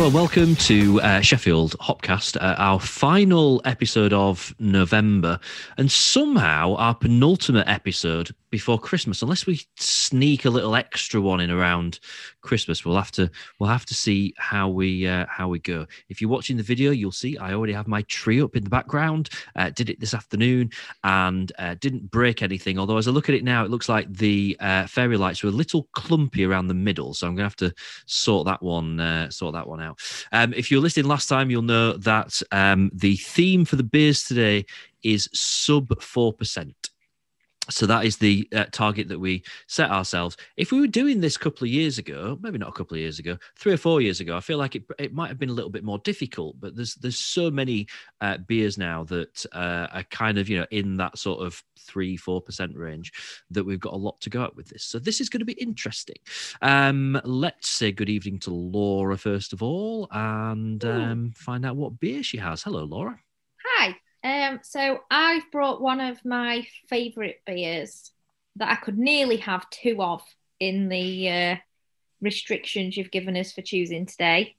And welcome to uh, Sheffield Hopcast, uh, our final episode of November, and somehow our penultimate episode before Christmas. Unless we sneak a little extra one in around Christmas, we'll have to we'll have to see how we uh, how we go. If you're watching the video, you'll see I already have my tree up in the background. Uh, did it this afternoon and uh, didn't break anything. Although as I look at it now, it looks like the uh, fairy lights were a little clumpy around the middle, so I'm to have to sort that one uh, sort that one out. Um, if you're listening last time, you'll know that um, the theme for the beers today is sub four percent. So that is the uh, target that we set ourselves. If we were doing this a couple of years ago, maybe not a couple of years ago, three or four years ago, I feel like it, it might have been a little bit more difficult. But there's there's so many uh, beers now that uh, are kind of you know in that sort of three four percent range that we've got a lot to go at with this. So this is going to be interesting. Um, let's say good evening to Laura first of all, and um, find out what beer she has. Hello, Laura. Um, so I've brought one of my favourite beers that I could nearly have two of in the uh, restrictions you've given us for choosing today.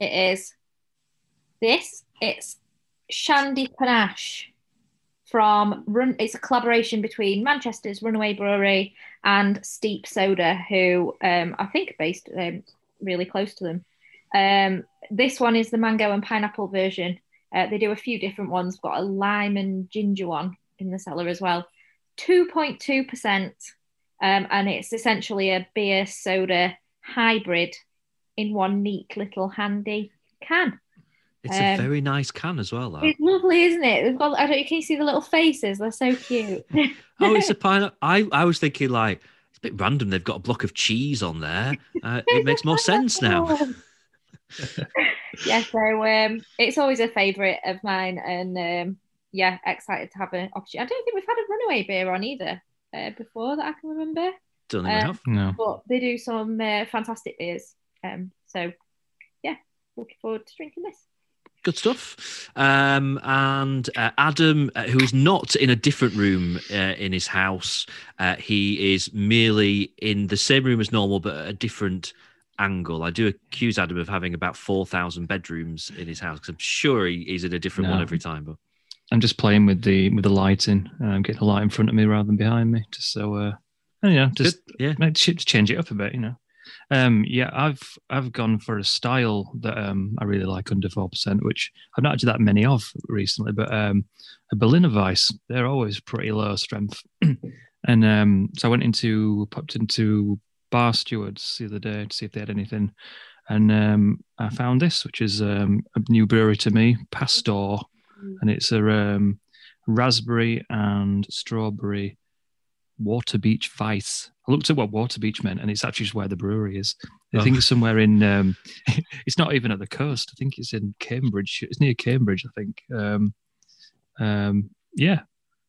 It is this. It's Shandy Panache from Run. It's a collaboration between Manchester's Runaway Brewery and Steep Soda, who um, I think are based um, really close to them. Um, this one is the mango and pineapple version. Uh, they do a few different ones. Got a lime and ginger one in the cellar as well. 2.2%. Um, and it's essentially a beer soda hybrid in one neat little handy can. It's a Um, very nice can as well. That. It's lovely, isn't it? They've got, I don't, can you see the little faces? They're so cute. Oh, it's a pineapple. I, I was thinking like it's a bit random. They've got a block of cheese on there. Uh, it makes more sense now. yeah, so um, it's always a favourite of mine, and um, yeah, excited to have an opportunity. I don't think we've had a runaway beer on either uh, before that I can remember, Don't think we Uh, have. No. but they do some uh, fantastic beers. Um, so yeah, looking forward to drinking this. Good stuff. Um, and uh, Adam, uh, who is not in a different room uh, in his house, uh, he is merely in the same room as normal, but a different angle. I do accuse Adam of having about 4,000 bedrooms in his house because I'm sure he, he's in a different one every time. But I'm just playing with the with the lighting. I'm getting the light in front of me rather than behind me, just so uh, you know, just Good. yeah. change it up a bit, you know. Um, yeah, I've I've gone for a style that um I really like under four percent, which I've not had that many of recently, but um, a Berliner Weiss. They're always pretty low strength, and um, so I went into popped into Bar Stewards the other day to see if they had anything, and um, I found this, which is um, a new brewery to me, Pastore, and it's a um, raspberry and strawberry Waterbeach Vice. I looked at what Waterbeach meant, and it's actually just where the brewery is. I think it's somewhere in. Um, it's not even at the coast. I think it's in Cambridge. It's near Cambridge, I think. Um, um, yeah.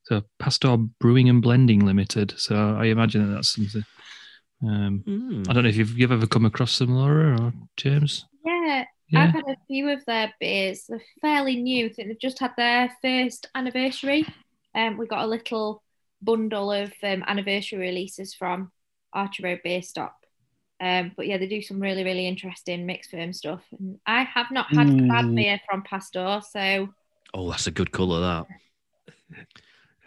So Pastore Brewing and Blending Limited. So I imagine that that's something. Um, Hmm. I don't know if you've, you've ever come across them, Laura or James. Yeah, Yeah. I've had a few of their beers. They're fairly new. I think they've just had their first anniversary. Um, we got a little bundle of um, anniversary releases from Archer Road Beer Stop. Um, but yeah, they do some really, really interesting mixed ferm stuff. And I have not had bad Ooh. beer from Pastore, so Oh, that's a good colour, that.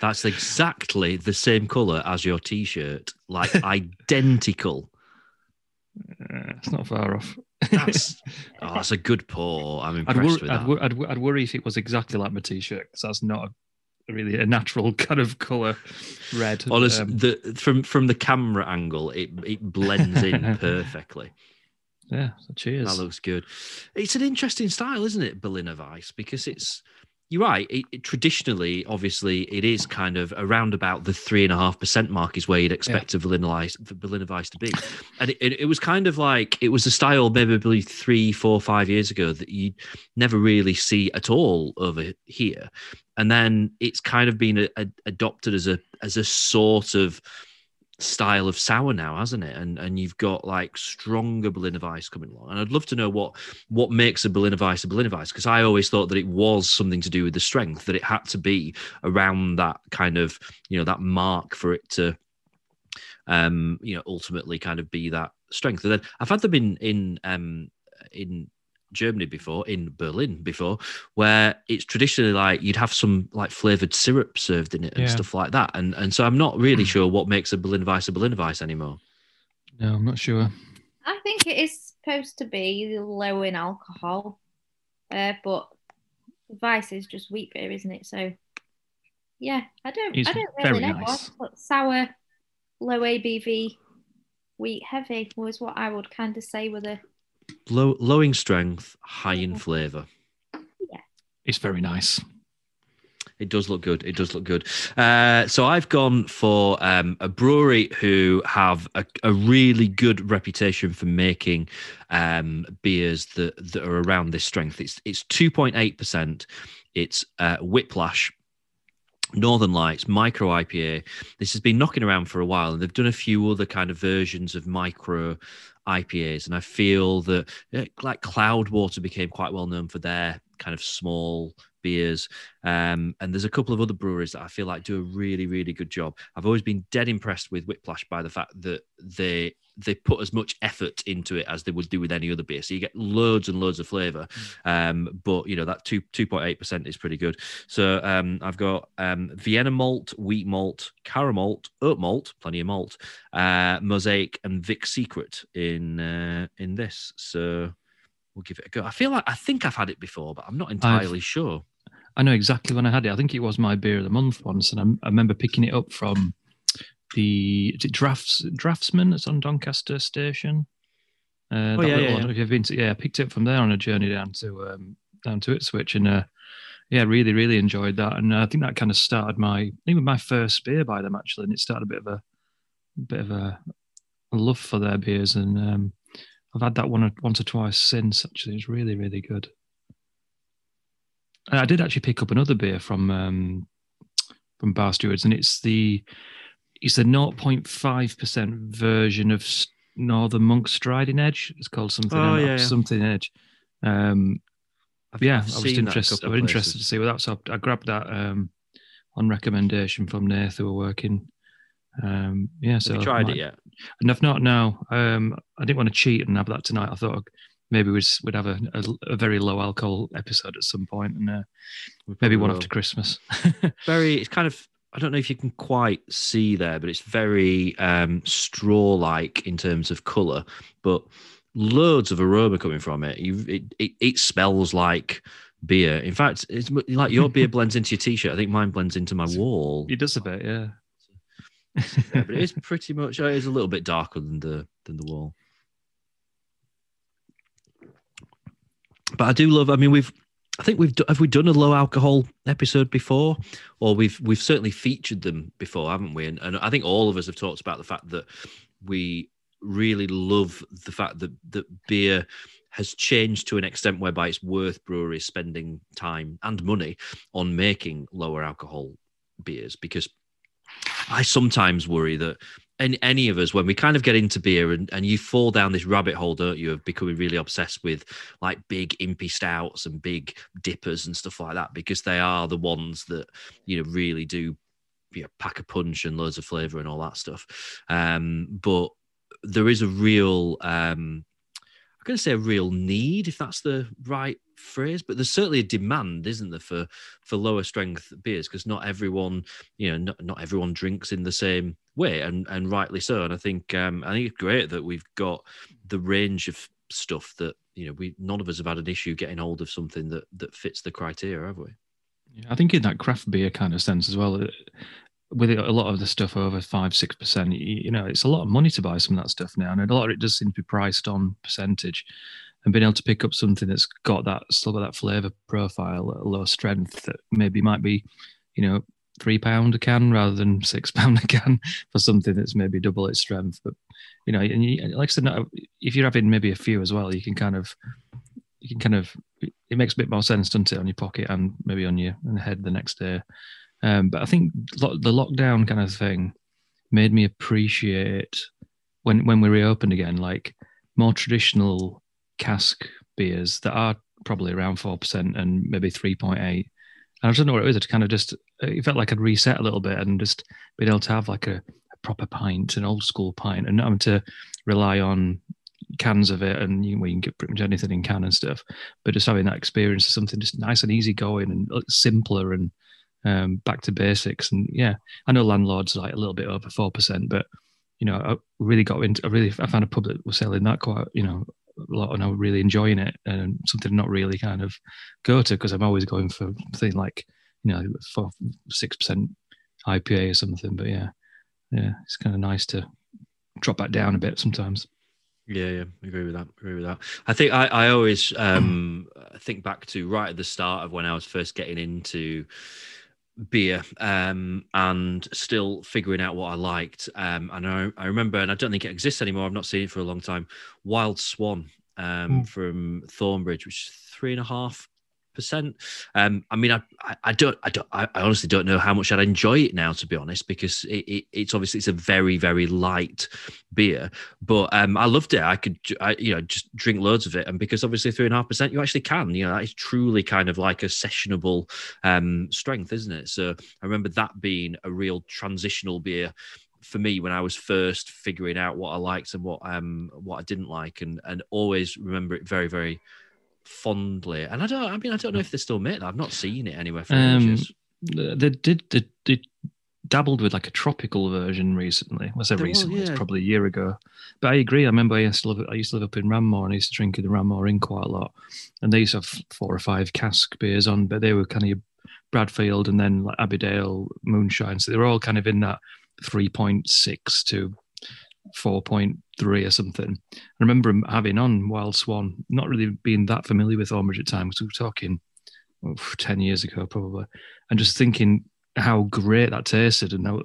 That's exactly the same colour as your t shirt, like identical. Uh, it's not far off. That's oh, that's a good pour. I'm I'd, impressed wor- with I'd, that. wor- I'd, wor- I'd worry if it was exactly like my t-shirt because that's not a, really a natural kind of color red. Honest, Um, the from from the camera angle, it it blends in perfectly. yeah. So cheers. That looks good. It's an interesting style, isn't it, Berliner Weiss? Because it's you're right. It, it- traditionally, obviously, it is kind of around about the three and a half percent mark is where you'd expect a Berliner Weiss, Berliner Weiss to be, and it, it, it was kind of like it was a style maybe three, four, five years ago that you never really see at all over here, and then it's kind of been a, a- adopted as a as a sort of style of sour now, hasn't it? And and you've got like stronger Berliner coming along. And I'd love to know what what makes a Berliner Weiss a Berliner Weiss because I always thought that it was something to do with the strength that it had to be around that kind of you know that mark for it to um you know ultimately kind of be that strength. And then I've had them in in um in Germany before, in Berlin before, where it's traditionally like you'd have some like flavored syrup served in it and Yeah. stuff like that. And and so I'm not really sure what makes a Berliner Weiss a Berliner Weiss anymore. No, I'm not sure. I think it is supposed to be low in alcohol, uh, but Vice is just wheat beer, isn't it? So, yeah, I don't, It's I don't really know. nice. What sour, low ABV, wheat heavy was what I would kind of say with a Low low in strength, high in flavour. Yeah. It's very nice. It does look good. It does look good. Uh, so I've gone for um, a brewery who have a, a really good reputation for making um, beers that, that are around this strength. It's it's two point eight percent. It's uh, Whiplash. Northern Lights micro IPA. This has been knocking around for a while, and they've done a few other kind of versions of micro IPAs. And I feel that uh, like Cloudwater became quite well known for their kind of small beers. Um, and there's a couple of other breweries that I feel like do a really, really good job. I've always been dead impressed with Whiplash by the fact that they they put as much effort into it as they would do with any other beer. So you get loads and loads of flavour. Um, but you know that two two point eight percent is pretty good. So um, I've got um, Vienna malt, wheat malt, caramel, oat malt, plenty of malt, uh, mosaic, and Vic Secret in uh, in this. So we'll give it a go. I feel like I think I've had it before, but I'm not entirely sure. I know exactly when I had it. I think it was my beer of the month once, and I, I remember picking it up from the is it drafts Draughtsman that's on Doncaster Station. Uh, Oh, yeah, yeah, one. Yeah. if you've been to, yeah, I picked it up from there on a journey down to um, down to Ipswich, and uh, yeah, really, really enjoyed that. And uh, I think that kind of started my, I think, with my first beer by them actually, and it started a bit of a, bit of a, a love for their beers, and um, I've had that one once or twice since. Actually, it's really, really good. I did actually pick up another beer from um, from Bar Stewards, and it's the it's the 0.5 percent version of Northern Monk Striding Edge. It's called something Oh, yeah, yeah. something Edge. Um, yeah, I was interested. I was interested to see what that. So I grabbed that um, on recommendation from Nath, who were working. Um, yeah, so Have you tried might- it yet? and I've not now. Um, I didn't want to cheat and have that tonight. I thought maybe we'd, we'd have a, a, a very low alcohol episode at some point, and uh, maybe one after Christmas. very it's kind of i don't know if you can quite see there but it's very um straw like in terms of color but loads of aroma coming from it. You it, it, it smells like beer. In fact it's like your beer blends into your t-shirt. I think mine blends into my wall. it does a bit, yeah. Yeah, but it is pretty much it is a little bit darker than the than the wall but i do love i mean we've i think we've have we done a low alcohol episode before? Or we've we've certainly featured them before haven't we? And, and i think all of us have talked about the fact that we really love the fact that that beer has changed to an extent whereby it's worth breweries spending time and money on making lower alcohol beers. Because I sometimes worry that any, any of us, when we kind of get into beer and, and you fall down this rabbit hole, don't you, of becoming really obsessed with like big impy stouts and big dippers and stuff like that, because they are the ones that, you know, really do you know, pack a punch and loads of flavor and all that stuff. Um, but there is a real, um, I'm going to say a real need, if that's the right phrase, but there's certainly a demand, isn't there, for for lower strength beers because not everyone, you know, not, not everyone drinks in the same way, and and rightly so. And I think um, I think it's great that we've got the range of stuff that you know we none of us have had an issue getting hold of something that that fits the criteria, have we? Yeah, I think in that craft beer kind of sense as well, uh, with it, a lot of the stuff over five, six percent, you, know, it's a lot of money to buy some of that stuff now, and a lot of it does seem to be priced on percentage. And being able to pick up something that's got that still got that flavour profile low strength that maybe might be, you know, three pound a can rather than six pound a can for something that's maybe double its strength. But you know, and you, like I said, if you're having maybe a few as well, you can kind of you can kind of it makes a bit more sense, doesn't it, on your pocket and maybe on your on the head the next day. Um, but I think lo- the lockdown kind of thing made me appreciate when when we reopened again, like more traditional cask beers that are probably around four percent and maybe three point eight. And I don't know what it was. It kind of just it felt like I'd reset a little bit and just been able to have like a, a proper pint, an old school pint, and not having to rely on cans of it, and you, well, you can get pretty much anything in can and stuff. But just having that experience of something just nice and easy going and simpler and um, back to basics. And yeah, I know Landlord's like a little bit over four percent, but you know, I really got into. I really I found a pub that was selling that quite you know a lot, and I was really enjoying it, and something not really kind of go to because I'm always going for things like you know four six percent IPA or something. But yeah, yeah, it's kind of nice to drop that down a bit sometimes. Yeah, yeah, agree with that. Agree with that. I think I, I always um, think back to right at the start of when I was first getting into beer um, and still figuring out what I liked. Um, and I, I remember, and I don't think it exists anymore. I've not seen it for a long time. Wild Swan um, mm. from Thornbridge, which is three and a half percent. Um, I mean, I, I, don't, I don't, I honestly don't know how much I'd enjoy it now, to be honest, because it, it, it's obviously it's a very, very light beer. But um, I loved it. I could, I, you know, just drink loads of it, and because obviously three and a half percent, you actually can. You know, that is truly kind of like a sessionable um, strength, isn't it? So I remember that being a real transitional beer for me when I was first figuring out what I liked and what um what I didn't like, and and always remember it very, very fondly. And I don't. I mean, I don't know if they still make that. I've not seen it anywhere for um, ages. They did. They, they, dabbled with like a tropical version recently. I say recently, yeah. it's probably a year ago. But I agree. I remember I used to live. I used to live up in Ranmoor, and I used to drink the Ranmoor Inn quite a lot. And they used to have four or five cask beers on, but they were kind of Bradfield and then like Abbeydale Moonshine. So they were all kind of in that three point six to 4.3 or something. I remember having on Wild Swan, not really being that familiar with Thornbridge at times. We were talking oh, 10 years ago, probably, and just thinking how great that tasted. And how,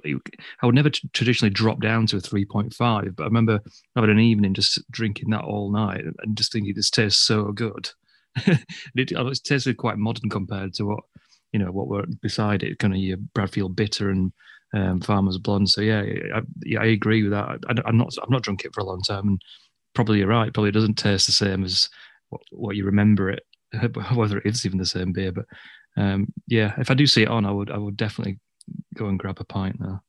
I would never t- traditionally drop down to a 3.5, but I remember having an evening just drinking that all night and just thinking this tastes so good. it, it tasted quite modern compared to what you know what were beside it, kind of your Bradfield bitter and um, Farmer's Blonde. So yeah, I, I agree with that. I, am not I've not drunk it for a long time, and probably you're right. Probably doesn't taste the same as what, what you remember it, whether it is even the same beer. But um, yeah, if I do see it on, I would I would definitely go and grab a pint now.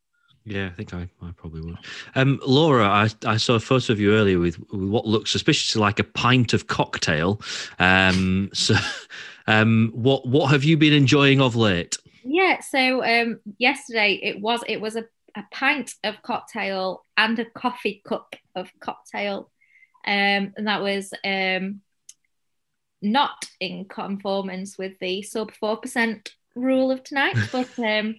Yeah, I think I, I probably would. Um, Laura, I, I saw a photo of you earlier with, with what looks suspiciously like a pint of cocktail. Um, so, um, what what have you been enjoying of late? Yeah, so um, yesterday it was it was a, a pint of cocktail and a coffee cup of cocktail, um, and that was um, not in conformance with the sub four percent rule of tonight, but um,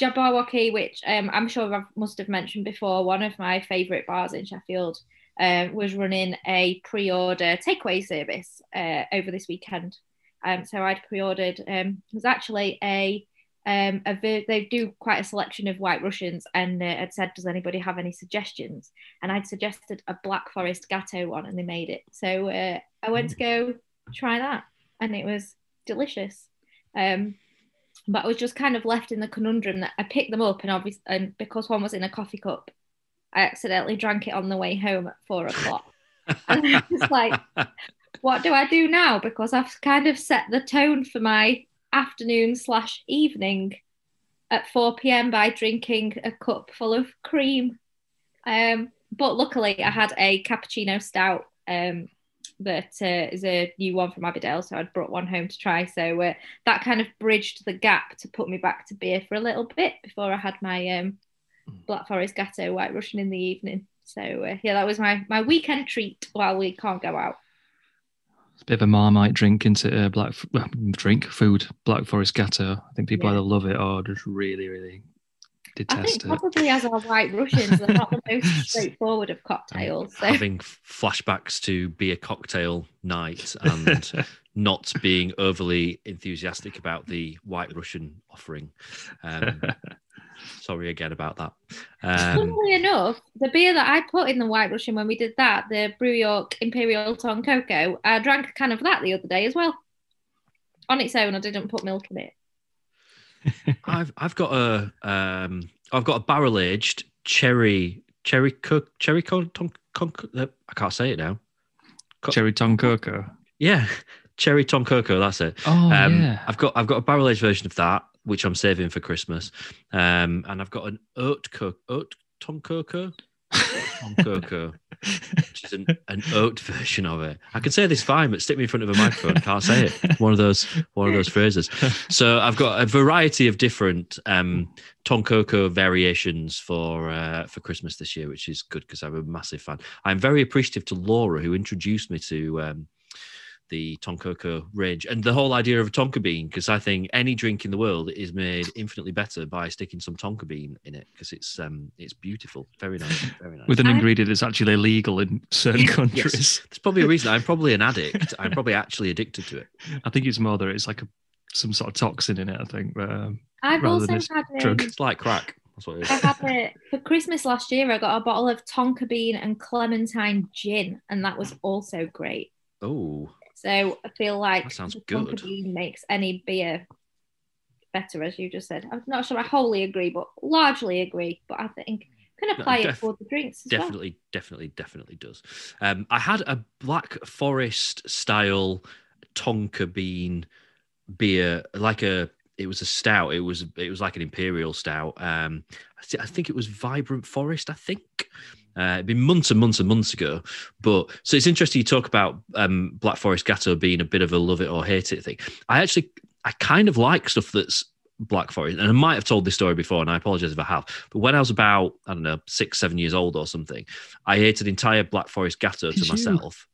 Jabberwocky, which um, I'm sure I must have mentioned before, one of my favourite bars in Sheffield, um, was running a pre-order takeaway service uh, over this weekend. Um, so I'd pre-ordered. Um, it was actually a um, they do quite a selection of white Russians and uh, had said, Does anybody have any suggestions? And I'd suggested a Black Forest Gateau one and they made it. So uh, I went to go try that and it was delicious. Um, but I was just kind of left in the conundrum that I picked them up and obviously, and because one was in a coffee cup, I accidentally drank it on the way home at four o'clock. and I was like, what do I do now? Because I've kind of set the tone for my afternoon slash evening at 4 p.m. by drinking a cup full of cream. Um, but luckily, I had a cappuccino stout um, that uh, is a new one from Abbeydale, so I'd brought one home to try. So uh, that kind of bridged the gap to put me back to beer for a little bit before I had my um, Black Forest Gateau White Russian in the evening. So uh, yeah, that was my my weekend treat while we can't go out. It's a bit of a marmite drink into uh, black well, drink food black forest gateau. I think people yeah. either love it or just really really detest I think it. Probably as our white Russians, they're not the most straightforward of cocktails. So. Having flashbacks to be a cocktail night and not being overly enthusiastic about the white Russian offering. Um, Sorry again about that. Um, Funnily enough, the beer that I put in the White Russian when we did that, the Brew York Imperial Tonkoko, I drank a can of that the other day as well. On its own, I didn't put milk in it. I've I've got a um I've got a barrel aged cherry cherry cook cherry con, ton, con, uh, I can't say it now. Co- cherry Tonkoko. Yeah, cherry Tonkoko. That's it. Oh um, yeah. I've got I've got a barrel aged version of that which I'm saving for Christmas. Um, and I've got an oat cook, oat Tonkoko. Tom Coco, which is an, an oat version of it. I can say this fine, but stick me in front of a microphone. Can't say it. One of those, one of those phrases. So I've got a variety of different um, Tonkoko variations for uh, for Christmas this year, which is good because I'm a massive fan. I'm very appreciative to Laura who introduced me to um, the Tonkoko range and the whole idea of a tonka bean because I think any drink in the world is made infinitely better by sticking some tonka bean in it because it's um it's beautiful, very nice, very nice. With an I- ingredient that's actually illegal in certain Yes, countries. there's probably a reason. I'm probably an addict. I'm probably actually addicted to it. I think it's more that it's like a some sort of toxin in it. I think, but um, I've also than it's had drug. um, It's like crack. That's what it I is. had it for Christmas last year. I got a bottle of tonka bean and clementine gin, and that was also great. Oh, So I feel like That sounds good. tonka bean makes any beer better, as you just said. I'm not sure I wholly agree, but largely agree. But I think can apply def- it for the drinks as well. definitely, definitely, definitely does. Um, I had a Black Forest style Tonka bean beer, like a. It was a stout. It was it was like an imperial stout. Um, I, thi- I think it was Vibrant Forest. I think. Uh, it'd been months and months and months ago, but so it's interesting you talk about um, Black Forest Gateau being a bit of a love it or hate it thing. I actually, I kind of like stuff that's Black Forest, and I might have told this story before, and I apologize if I have. But when I was about, I don't know, six, seven years old or something, I ate an entire Black Forest Gateau to myself,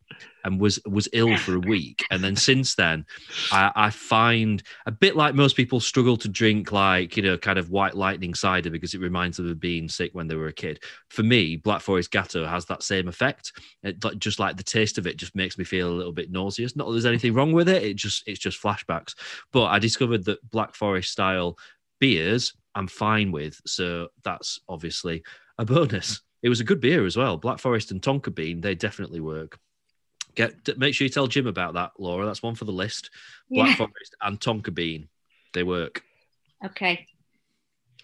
and was was ill for a week. And then since then, I, I find a bit like most people struggle to drink like you know, kind of white lightning cider because it reminds them of being sick when they were a kid. For me, Black Forest Gateau has that same effect. It, just like the taste of it just makes me feel a little bit nauseous. Not that there's anything wrong with it. It just it's just flashbacks. But I discovered that Black Forest style beers I'm fine with. So that's obviously a bonus. It was a good beer as well. Black Forest and Tonka Bean, they definitely work. Get make sure you tell Jim about that, Laura. That's one for the list. Black Yeah. Forest and Tonka Bean, they work. Okay.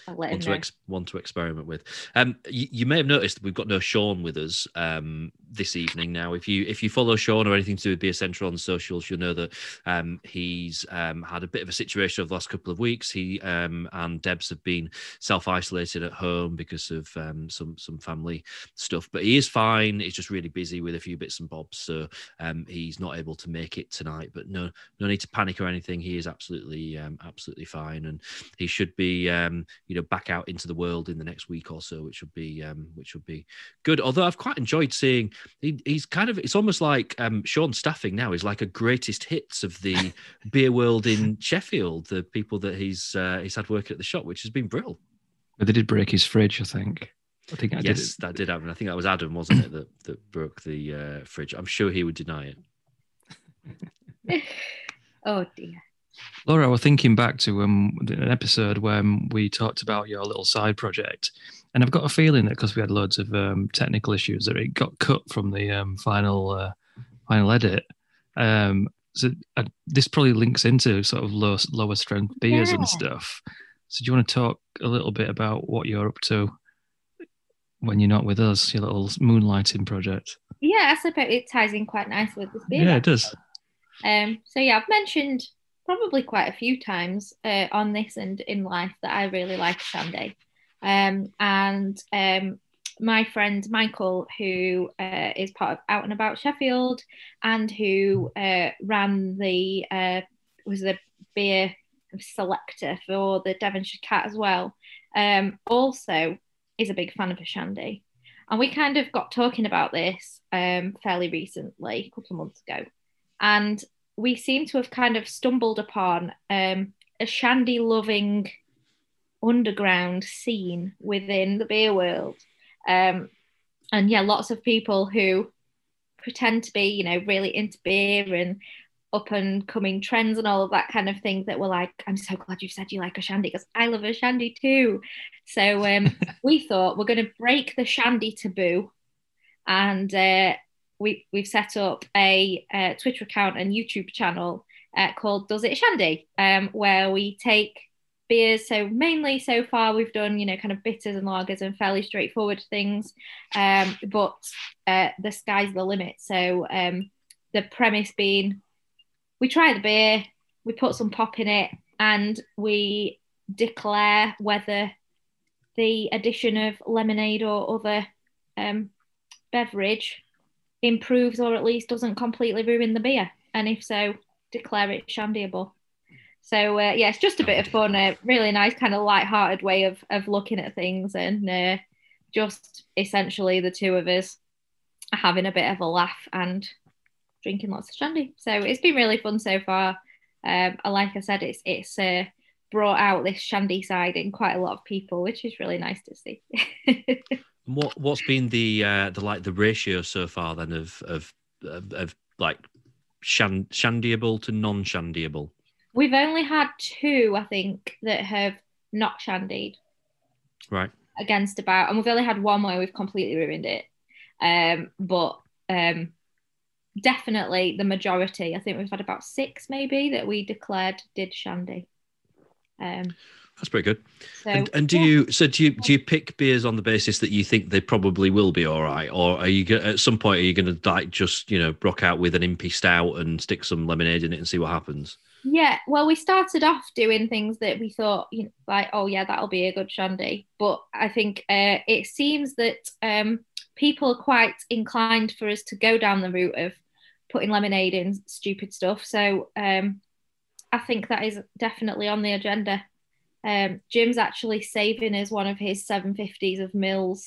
I'll let him One to, ex- one to experiment with. Um, you, you may have noticed we've got no Sean with us um, this evening. Now, if you if you follow Sean or anything to do with Beer Central on socials, you'll know that um, he's um, had a bit of a situation over the last couple of weeks. He um, and Debs have been self isolated at home because of um, some some family stuff, but he is fine. He's just really busy with a few bits and bobs, so um, he's not able to make it tonight. But no no need to panic or anything. He is absolutely um, absolutely fine, and he should be um, you know back out into the world in the next week or so, which would be um, which would be good. Although I've quite enjoyed seeing he, he's kind of it's almost like um, Sean Staffing now is like a greatest hits of the beer world in Sheffield. The people that he's uh, he's had working at the shop, which has been brilliant. but they did break his fridge. I think. I think I did. yes, that did happen. I think that was Adam, wasn't it, that that broke the uh, fridge. I'm sure he would deny it. oh dear. Laura, we're thinking back to um, an episode when we talked about your little side project, and I've got a feeling that because we had loads of um, technical issues, that it got cut from the um, final uh, final edit. Um, so uh, this probably links into sort of low, lower strength beers Yeah. and stuff. So do you want to talk a little bit about what you're up to when you're not with us, your little moonlighting project? Yeah, I suppose it ties in quite nicely with this beer. Yeah, it does. Um, so yeah, I've mentioned probably quite a few times uh, on this and in life that I really like Shandy. Um, and um, my friend Michael, who uh, is part of Out and About Sheffield, and who uh, ran the uh, was the beer selector for the Devonshire Cat as well, um, also is a big fan of a Shandy. And we kind of got talking about this um, fairly recently, a couple of months ago and we seem to have kind of stumbled upon um, a shandy loving underground scene within the beer world. Um, and yeah, lots of people who pretend to be, you know, really into beer and up and coming trends and all of that kind of thing that were like, I'm so glad you said you like a shandy because I love a shandy too. So um, we thought we're going to break the shandy taboo and uh, we we've set up a, Twitter account and YouTube channel uh, called Does It Shandy, um, where we take beers. So mainly so far we've done you know kind of bitters and lagers and fairly straightforward things, um, but uh, the sky's the limit. So um, the premise being we try the beer, we put some pop in it, and we declare whether the addition of lemonade or other um, beverage improves or at least doesn't completely ruin the beer? And if so, declare it shandyable. So uh, yeah, it's just a bit of fun, a really nice kind of light-hearted way of of looking at things, and uh, just essentially the two of us having a bit of a laugh and drinking lots of shandy. So it's been really fun so far. Um, like I said, it's it's uh, brought out this shandy side in quite a lot of people, which is really nice to see. what what's been the uh, the like the ratio so far then of of of, of like shan- shandyable to non-shandyable? We've only had two, I think, that have not shandied. Right. Against about, and we've only had one where we've completely ruined it. Um, but um, definitely the majority. I think we've had about six, maybe, that we declared did shandy. Um, That's pretty good. so and, and do yeah. you so do you do you pick beers on the basis that you think they probably will be all right, or are you at some point are you going to like just you know rock out with an impy stout and stick some lemonade in it and see what happens? Yeah, well, we started off doing things that we thought, you know, like, oh yeah, that'll be a good shandy. But I think uh, it seems that um, people are quite inclined for us to go down the route of putting lemonade in stupid stuff. So um, I think that is definitely on the agenda. Um, Jim's actually saving us one of his 750s of Mills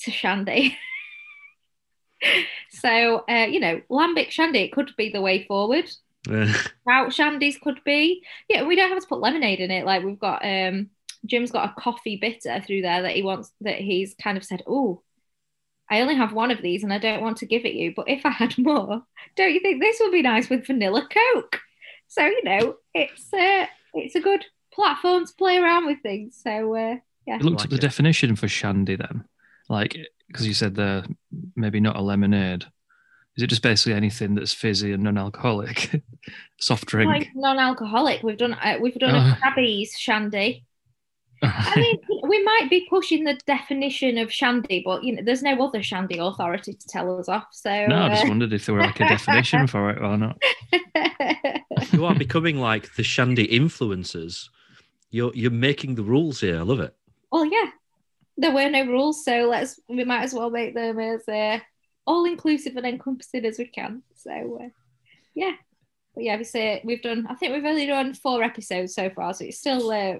to shandy. so uh, you know, lambic shandy it could be the way forward trout shandies could be. Yeah, we don't have to put lemonade in it. Like we've got um Jim's got a coffee bitter through there that he wants that he's kind of said, Oh, I only have one of these and I don't want to give it you. But if I had more, don't you think this would be nice with vanilla Coke? So, you know, it's uh it's a good platform to play around with things. So uh yeah. You looked Like up the it. definition for shandy then, like because you said there maybe not a lemonade. Is it just basically anything that's fizzy and non-alcoholic, soft drink? Like non-alcoholic. We've done uh, we've done Oh. a Crabbie's shandy. I mean, we might be pushing the definition of shandy, but you know, there's no other shandy authority to tell us off. So no, I just uh, wondered if there were like a definition for it or not. you are becoming like the shandy influencers. You're you're making the rules here. I love it. well, yeah, there were no rules, so let's we might as well make them as uh, all inclusive and encompassing as we can. So uh, yeah, but yeah, we say we've done. I think we've only done four episodes so far, so it's still uh,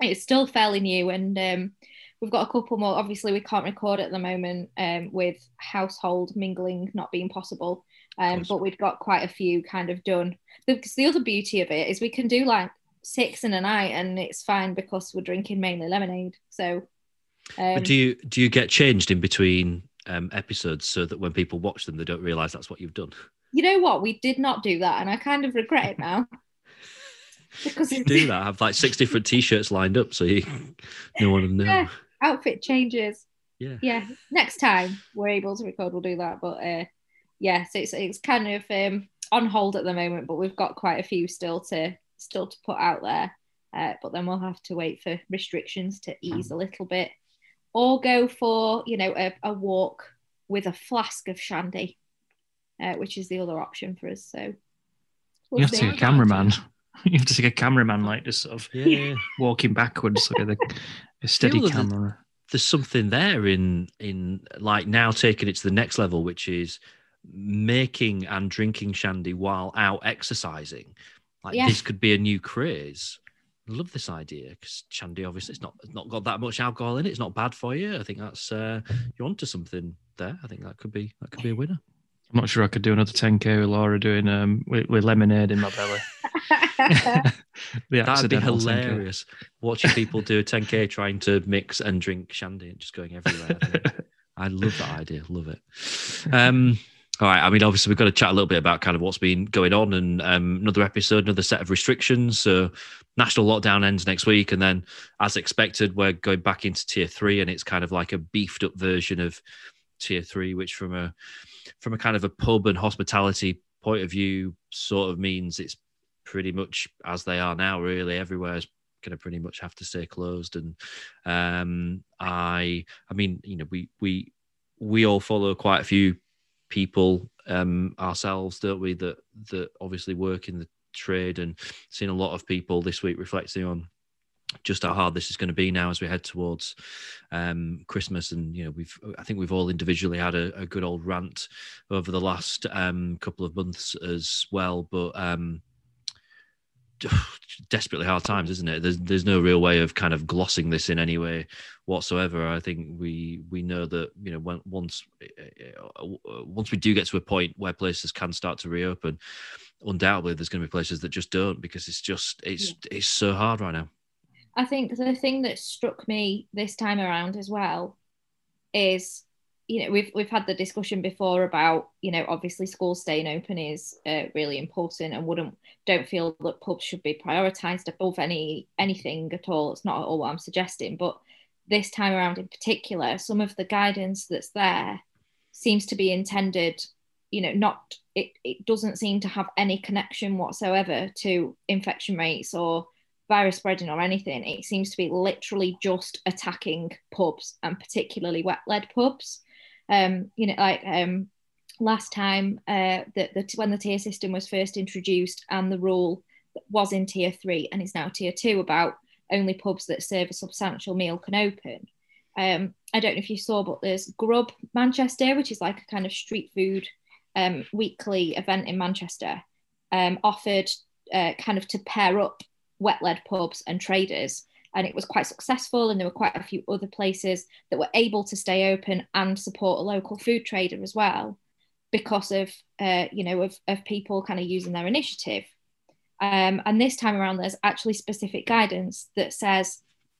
it's still fairly new, and um, we've got a couple more. Obviously, we can't record at the moment um, with household mingling not being possible. Um, but we've got quite a few kind of done. Because the other beauty of it is we can do like six in a night, and it's fine because we're drinking mainly lemonade. So, um, But do you do you get changed in between um, episodes so that when people watch them, they don't realize that's what you've done? you know what? We did not do that, and I kind of regret it now. because You do that. I Have like six different T-shirts lined up so you no one will know. Yeah. outfit changes. Yeah. Yeah, next time we're able to record, we'll do that. But uh, yeah, so it's it's kind of um, on hold at the moment, but we've got quite a few still to still to put out there. Uh, but then we'll have to wait for restrictions to ease a little bit, or go for you know a, a walk with a flask of shandy, uh, which is the other option for us. So we'll You have to see. a cameraman. You have to see a cameraman, like just sort of Yeah, yeah. walking backwards, like a, a steady Feel that- camera. There's something there in in like now taking it to the next level, which is making and drinking shandy while out exercising. Like Yeah. this could be a new craze. I love this idea because shandy obviously it's not it's not got that much alcohol in it. It's not bad for you. I think that's uh, you're onto something there. I think that could be that could be a winner. I'm not sure I could do another 10k with Laura doing um with, with lemonade in my belly. That'd be accidental 10K. hilarious. Watching people do a 10k trying to mix and drink shandy and just going everywhere. I. I love that idea. Love it. Um, all right. I mean, obviously, we've got to chat a little bit about kind of what's been going on and um, another episode, another set of restrictions. So, national lockdown ends next week. And then, as expected, we're going back into tier three. And it's kind of like a beefed up version of tier three, which from a from a kind of a pub and hospitality point of view sort of means it's pretty much as they are now really everywhere's going to pretty much have to stay closed and um i i mean you know we we we all follow quite a few people um ourselves don't we that that obviously work in the trade and seen a lot of people this week reflecting on just how hard this is going to be now as we head towards um, Christmas. And you know, we've I think we've all individually had a, a good old rant over the last um, couple of months as well. But um, desperately hard times, isn't it? There's there's no real way of kind of glossing this in any way whatsoever. I think we we know that you know when, once eh, eh, eh, uh, once we do get to a point where places can start to reopen, undoubtedly there's going to be places that just don't because it's just it's yeah. it's so hard right now. I think the thing that struck me this time around as well is you know we've we've had the discussion before about you know obviously schools staying open is uh, really important and wouldn't don't feel that pubs should be prioritized above any anything at all. It's not at all what i'm suggesting but this time around in particular some of the guidance that's there seems to be intended you know not it, it doesn't seem to have any connection whatsoever to infection rates or virus spreading or anything. It seems to be literally just attacking pubs and particularly wet led pubs um, you know, like um, last time uh, that the, when the tier system was first introduced and the rule was in tier three and is now tier two about only pubs that serve a substantial meal can open. Um, I don't know if you saw, but there's Grub Manchester, which is like a kind of street food um, weekly event in Manchester, um, offered uh, kind of to pair up wet led pubs and traders and it was quite successful and there were quite a few other places that were able to stay open and support a local food trader as well because of uh, you know of, of people kind of using their initiative. Um, and this time around there's actually specific guidance that says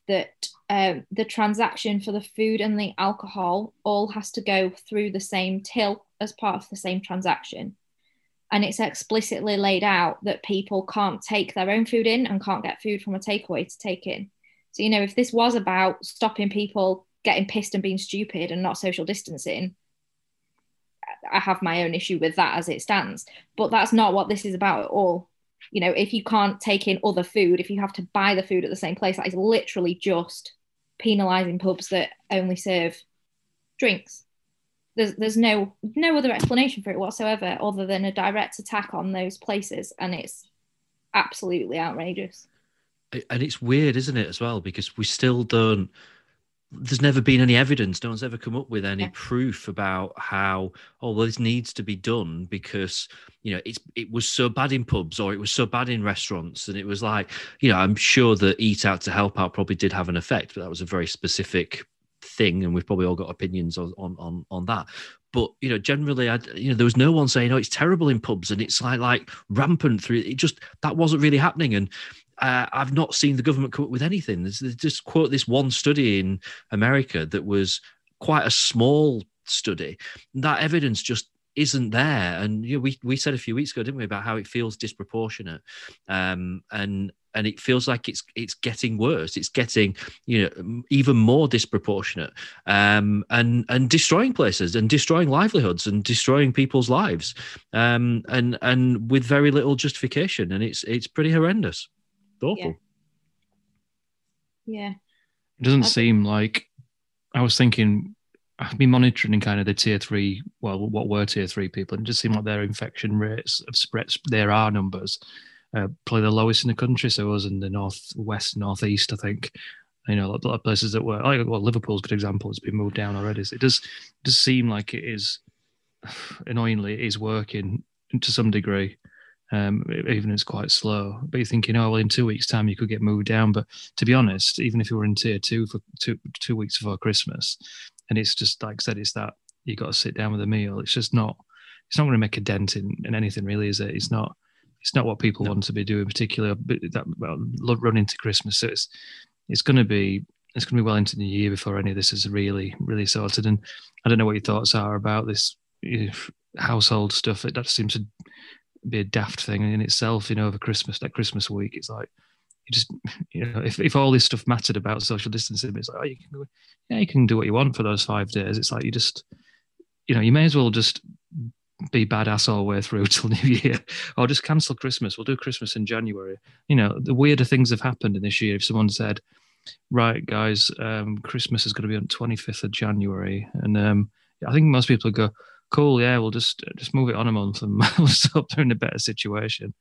that um, the transaction for the food and the alcohol all has to go through the same till as part of the same transaction. And it's explicitly laid out that people can't take their own food in and can't get food from a takeaway to take in so, you know, if this was about stopping people getting pissed and being stupid and not social distancing, I have my own issue with that as it stands. But that's not what this is about at all. You know, if you can't take in other food, if you have to buy the food at the same place, that is literally just penalising pubs that only serve drinks. There's there's no no other explanation for it whatsoever other than a direct attack on those places, and it's absolutely outrageous and it's weird, isn't it, as well, because we still don't. There's never been any evidence. No one's ever come up with any yeah. proof about how oh well this needs to be done because you know it's it was so bad in pubs or it was so bad in restaurants and it was like you know I'm sure that Eat Out to Help Out probably did have an effect, but that was a very specific thing, and we've probably all got opinions on on on that but you know generally i you know there was no one saying oh it's terrible in pubs and it's like like rampant through it just that wasn't really happening and uh, I've not seen the government come up with anything. There's, there's just quote this one study in America that was quite a small study. That evidence just isn't there. And you know, we we said a few weeks ago, didn't we, about how it feels disproportionate, um, and and it feels like it's it's getting worse. It's getting you know even more disproportionate, um, and and destroying places and destroying livelihoods and destroying people's lives, um, and and with very little justification. And it's it's pretty horrendous awful. Yeah. yeah. It doesn't seem like I was thinking I've been monitoring kind of the tier three, well, what were tier three people, and it just seemed like their infection rates of spread, there are numbers, uh, probably the lowest in the country. So it was in the northwest, northeast, I think. You know, a lot of places that were like well, Liverpool's a good example. It's been moved down already. So it does does seem like it is annoyingly it is working to some degree um, even if it's quite slow. But you're thinking, oh, well, in two weeks' time, you could get moved down. But to be honest, even if you were in tier two for two, two weeks before Christmas, and it's just like I said, it's that you got to sit down with a meal. It's just not, it's not going to make a dent in, in anything, really, is it? It's not, it's not what people no. want to be doing, particularly that well, run into Christmas. So it's, it's going to be, it's going to be well into the year before any of this is really, really sorted. And I don't know what your thoughts are about this household stuff. It that seems to be a daft thing in itself. You know, over Christmas, that Christmas week, it's like you just you know, if, if all this stuff mattered about social distancing, it's like oh, you can yeah, you can do what you want for those five days. It's like you just you know, you may as well just be badass all the way through till New Year, or just cancel Christmas. We'll do Christmas in January. You know, the weirder things have happened in this year. If someone said, "Right, guys, um, Christmas is going to be on twenty fifth of January," and um, I think most people go, cool, yeah, we'll just uh, just move it on a month and we'll stop in a better situation.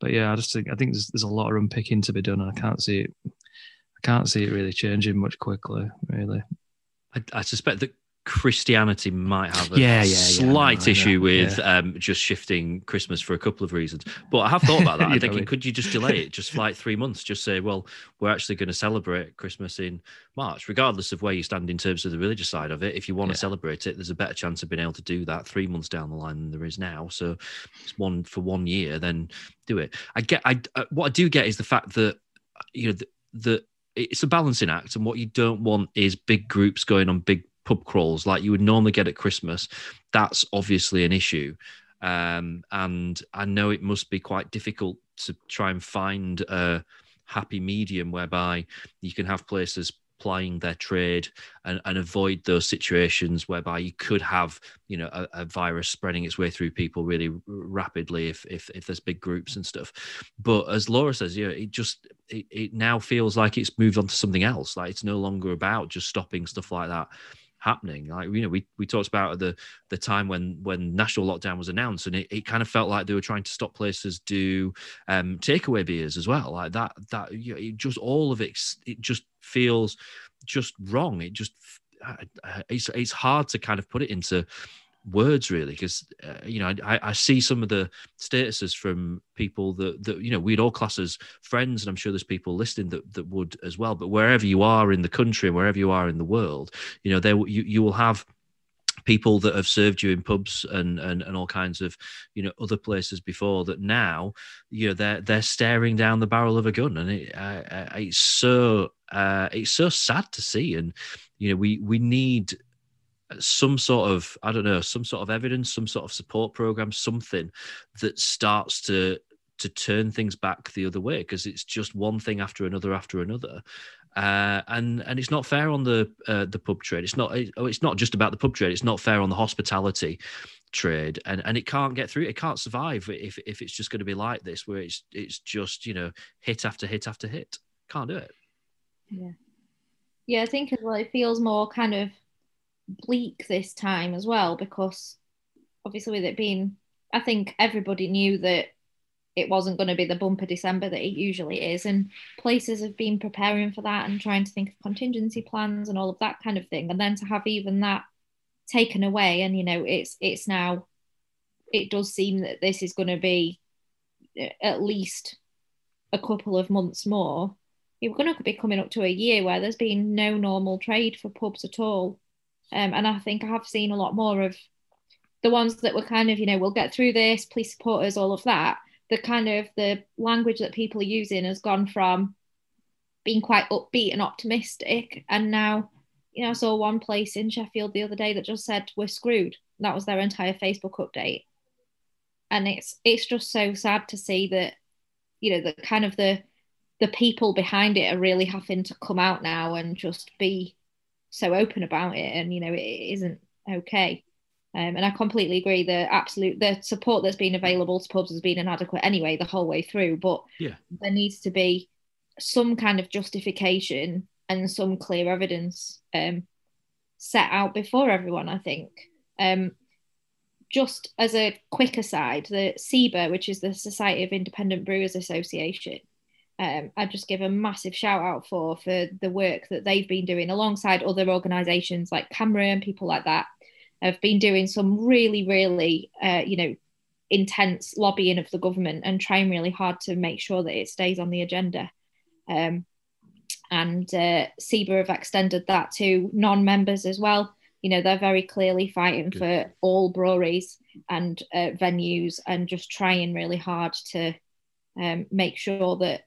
But yeah, I just think I think there's, there's a lot of unpicking to be done, and I can't see it. I can't see it really changing much quickly. Really, I, I suspect that Christianity might have a Yeah, yeah, yeah, slight know, issue with yeah. um, just shifting Christmas for a couple of reasons. But I have thought about that. I'm thinking, could you just delay it just like three months? Just say, well, we're actually going to celebrate Christmas in March, regardless of where you stand in terms of the religious side of it. If you want Yeah. to celebrate it, there's a better chance of being able to do that three months down the line than there is now. So it's one for one year, then do it. I get. I uh, what I do get is the fact that you know the it's a balancing act, and what you don't want is big groups going on big pub crawls like you would normally get at Christmas. That's obviously an issue. Um, and I know it must be quite difficult to try and find a happy medium whereby you can have places plying their trade and, and avoid those situations whereby you could have you know a, a virus spreading its way through people really rapidly if, if if there's big groups and stuff but as laura says yeah it just it, it now feels like it's moved on to something else like it's no longer about just stopping stuff like that happening. Like you know we, we talked about the the time when when national lockdown was announced and it, it kind of felt like they were trying to stop places do um takeaway beers as well. Like that that you know, just all of it it just feels just wrong. It just it's it's hard to kind of put it into words really because uh, you know I, I see some of the statuses from people that that you know we'd all class as friends and i'm sure there's people listening that that would as well but wherever you are in the country and wherever you are in the world you know there you, you will have people that have served you in pubs and, and and all kinds of you know other places before that now you know they're they're staring down the barrel of a gun and it uh, it's so uh it's so sad to see and you know we we need some sort of i don't know some sort of evidence some sort of support program something that starts to to turn things back the other way because it's just one thing after another after another uh, and and it's not fair on the uh, the pub trade. It's not. Oh, it's not just about the pub trade. It's not fair on the hospitality trade, and and it can't get through. It can't survive if if it's just going to be like this, where it's it's just you know hit after hit after hit. Can't do it. Yeah. Yeah, I think as well, it feels more kind of bleak this time as well, because obviously with it being, I think everybody knew that it wasn't going to be the bumper December that it usually is. And places have been preparing for that and trying to think of contingency plans and all of that kind of thing. And then to have even that taken away, and you know, it's it's now it does seem that this is going to be uh, at least a couple of months more you're going to be coming up to a year where there's been no normal trade for pubs at all. Um, and I think I have seen a lot more of the ones that were kind of, you know, we'll get through this, please support us, all of that. The kind of the language that people are using has gone from being quite upbeat and optimistic. And now, you know, I saw one place in Sheffield the other day that just said, we're screwed. That was their entire Facebook update. And it's it's just so sad to see that, you know, the kind of the the people behind it are really having to come out now and just be so open about it and you know it isn't okay um, and I completely agree the absolute the support that's been available to pubs has been inadequate anyway the whole way through but Yeah. there needs to be some kind of justification and some clear evidence um, set out before everyone I think um, just as a quick aside the SIBA which is the Society of Independent Brewers Association um, I'd just give a massive shout out for for the work that they've been doing alongside other organisations like CAMRA and people like that have been doing some really really uh, you know intense lobbying of the government and trying really hard to make sure that it stays on the agenda. Um, and uh, SIBA have extended that to non-members as well. You know they're very clearly fighting Good. for all breweries and uh, venues and just trying really hard to um, make sure that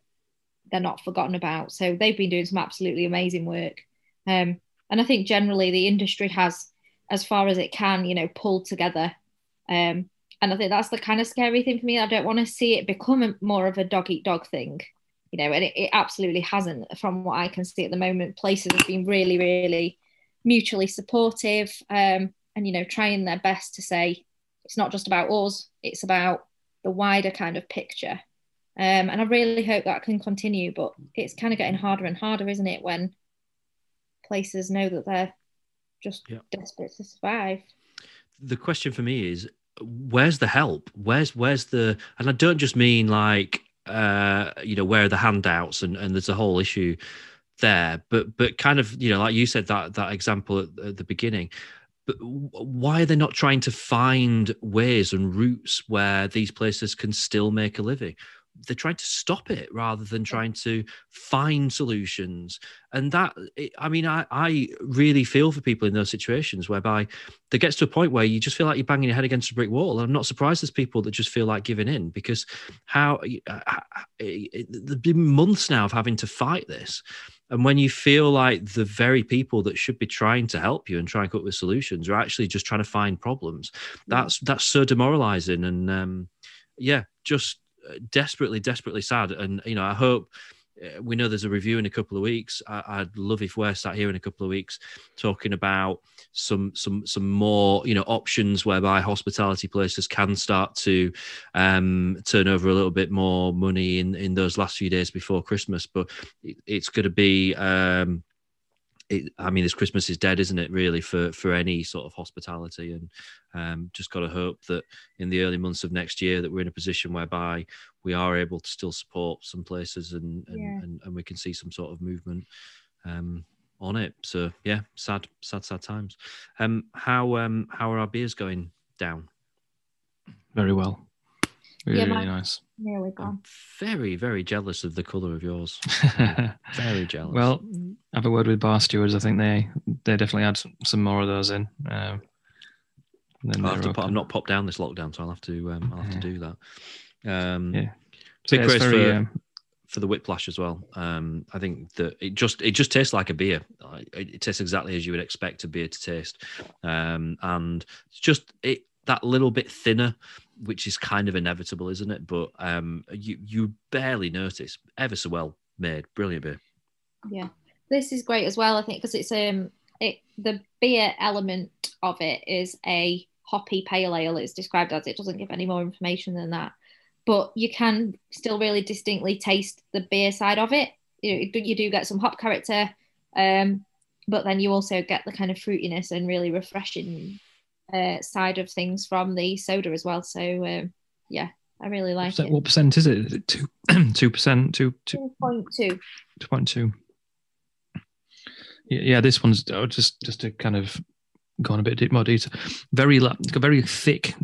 they're not forgotten about. So they've been doing some absolutely amazing work. Um, and I think generally the industry has, as far as it can, you know, pulled together. Um, and I think that's the kind of scary thing for me. I don't want to see it become more of a dog eat dog thing, you know, and it, it absolutely hasn't from what I can see at the moment. Places have been really, really mutually supportive um, and, you know, trying their best to say it's not just about us, it's about the wider kind of picture. Um, and I really hope that can continue, but it's kind of getting harder and harder, isn't it, when places know that they're just Yeah. desperate to survive. the question for me is where's the help where's where's the and i don't just mean like uh you know where are the handouts and and there's a whole issue there, but but kind of you know like you said that that example at, at the beginning. But why are they not trying to find ways and routes where these places can still make a living? They're trying to stop it rather than trying to find solutions. And that i mean I, I really feel for people in those situations whereby there gets to a point where you just feel like you're banging your head against a brick wall. I'm not surprised there's people that just feel like giving in because how there's been months now of having to fight this. And when you feel like the very people that should be trying to help you and try and come up with solutions are actually just trying to find problems that's that's so demoralizing. And um, yeah just desperately, desperately sad. And you know, I hope uh, we know there's a review in a couple of weeks. I, would love if we're sat here in a couple of weeks talking about some some some more you know options whereby hospitality places can start to um, turn over a little bit more money in in those last few days before Christmas. But it, it's going to be um, it, I mean, this Christmas is dead, isn't it? Really, for for any sort of hospitality, and um, just got to hope that in the early months of next year that we're in a position whereby we are able to still support some places and and, yeah. and, and, we can see some sort of movement um, on it. So yeah, sad, sad, sad times. Um, how um how are our beers going down? Very well. Really, yeah, really nice. Nearly gone. I'm very, very jealous of the colour of yours. very jealous. Well, have a word with bar stewards. I think they they definitely add some more of those in. Um, I'll have I'm not popped down this lockdown, so I'll have to um, I'll have yeah. to do that. Um, yeah. Big yeah, very, for, um, for the whiplash as well. Um, I think that it just it just tastes like a beer. It tastes exactly as you would expect a beer to taste, um, and it's just it that little bit thinner which is kind of inevitable, isn't it? But um, you you barely notice. Ever so well made, brilliant beer. Yeah, this is great as well. I think because it's um it the beer element of it is a hoppy pale ale. It's described as it doesn't give any more information than that, but you can still really distinctly taste the beer side of it. You you do get some hop character, um, but then you also get the kind of fruitiness and really refreshing uh, side of things from the soda as well. So um, yeah, I really like what it. What percent is it? Is it two two percent? Two two point two. Two point two. Yeah, yeah, this one's oh, just just to kind of go on a bit more detail. Very very thick.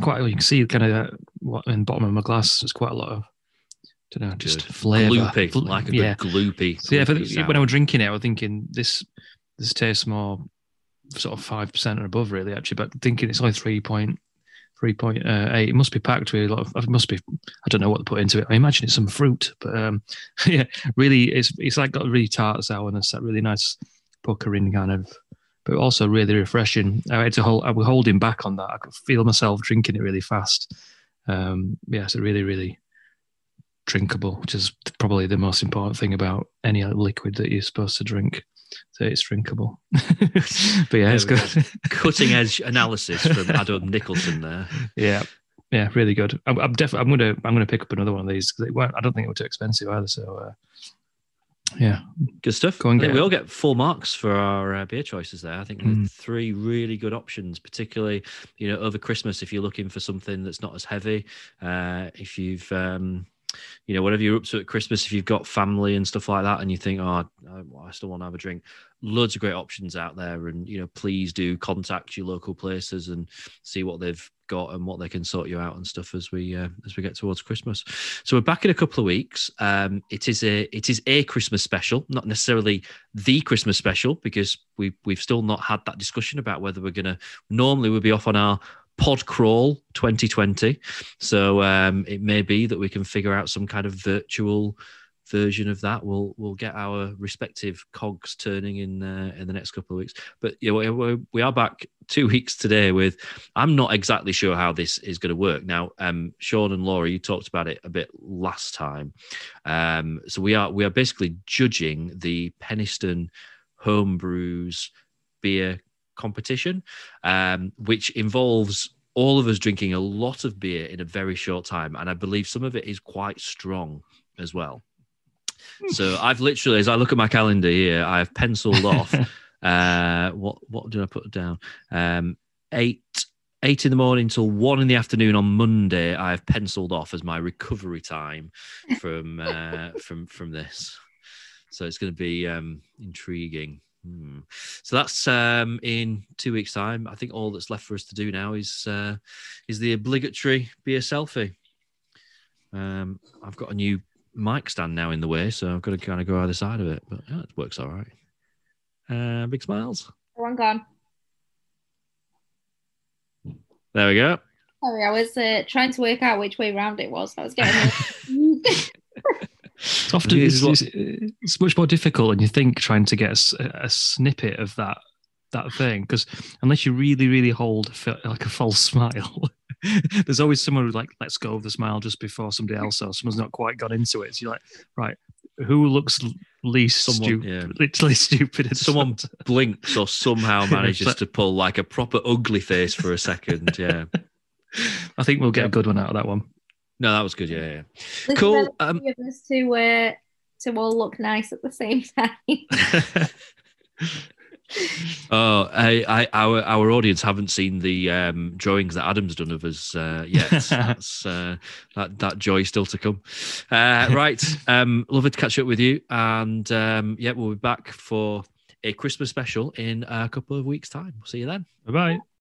Quite you can see kind of uh, what in the bottom of my glass. There's quite a lot of I don't know, just flavour. Gloopy, like a yeah. gloopy. So yeah, the, when I was drinking it, I was thinking this this tastes more sort of five percent or above, really. Actually, but thinking it's only three point three point uh, eight. It must be packed with a lot of. It must be. I don't know what to put into it. I imagine it's some fruit, but um, yeah, really, it's it's like got a really tart sourness, that really nice puckering kind of, but also really refreshing. I had to hold. I was holding back on that. I could feel myself drinking it really fast. Um, yeah, so really, really drinkable, which is probably the most important thing about any liquid that you're supposed to drink so it's drinkable. but yeah, it's good. Cutting edge analysis from Adam Nicholson there. Yeah, yeah, really good. I'm, I'm definitely. I'm gonna. I'm gonna pick up another one of these because I don't think it was too expensive either. So. Uh, yeah, good stuff. Go and get we all get full marks for our uh, beer choices there. I think mm. three really good options, particularly you know over Christmas if you're looking for something that's not as heavy. Uh, if you've um, you know, whatever you're up to at Christmas, if you've got family and stuff like that, and you think, oh, I still want to have a drink, loads of great options out there. And, you know, please do contact your local places and see what they've got and what they can sort you out and stuff as we uh, as we get towards Christmas. So we're back in a couple of weeks. Um, it is a it is a Christmas special, not necessarily the Christmas special because we we've still not had that discussion about whether we're gonna. Normally we'd be off on our pod crawl 2020 so um, it may be that we can figure out some kind of virtual version of that. We'll we'll get our respective cogs turning in uh, in the next couple of weeks. But yeah we, are back two weeks today with i'm not exactly sure how this is going to work. Now um sean and laura you talked about it a bit last time. Um so we are we are basically judging the penistone homebrews beer competition, um, which involves all of us drinking a lot of beer in a very short time. And I believe some of it is quite strong as well. So I've literally, as I look at my calendar here, I've penciled off. uh, what what did I put down? Um, eight eight in the morning till one in the afternoon on Monday. I've penciled off as my recovery time from uh, from from this. So it's going to be um, intriguing. Hmm. So that's um, in two weeks' time. I think all that's left for us to do now is uh, is the obligatory be a selfie. Um, I've got a new mic stand now in the way, so I've got to kind of go either side of it, but yeah, it works all right. Uh, big smiles. One gone. There we go. Sorry, I was uh, trying to work out which way round it was. I was getting. It's often it's, it's, it's much more difficult than you think trying to get a snippet of that that thing because unless you really really hold a like a false smile there's always someone who like lets go of the smile just before somebody else or someone's not quite got into it so you're like right who looks least Someone, stupid yeah. literally stupid Someone blinks or somehow manages But- to pull like a proper ugly face for a second. Yeah. i think we'll get Yeah. a good one out of that one No, that was good. Yeah, yeah. There's Cool, very um, few of us to uh, to all look nice at the same time. oh, I, I, our our audience haven't seen the um, drawings that Adam's done of us uh, yet. That's uh, that that joy still to come. Uh, right, um, lovely to catch up with you, and um, yeah, we'll be back for a Christmas special in a couple of weeks' time. We'll see you then. bye bye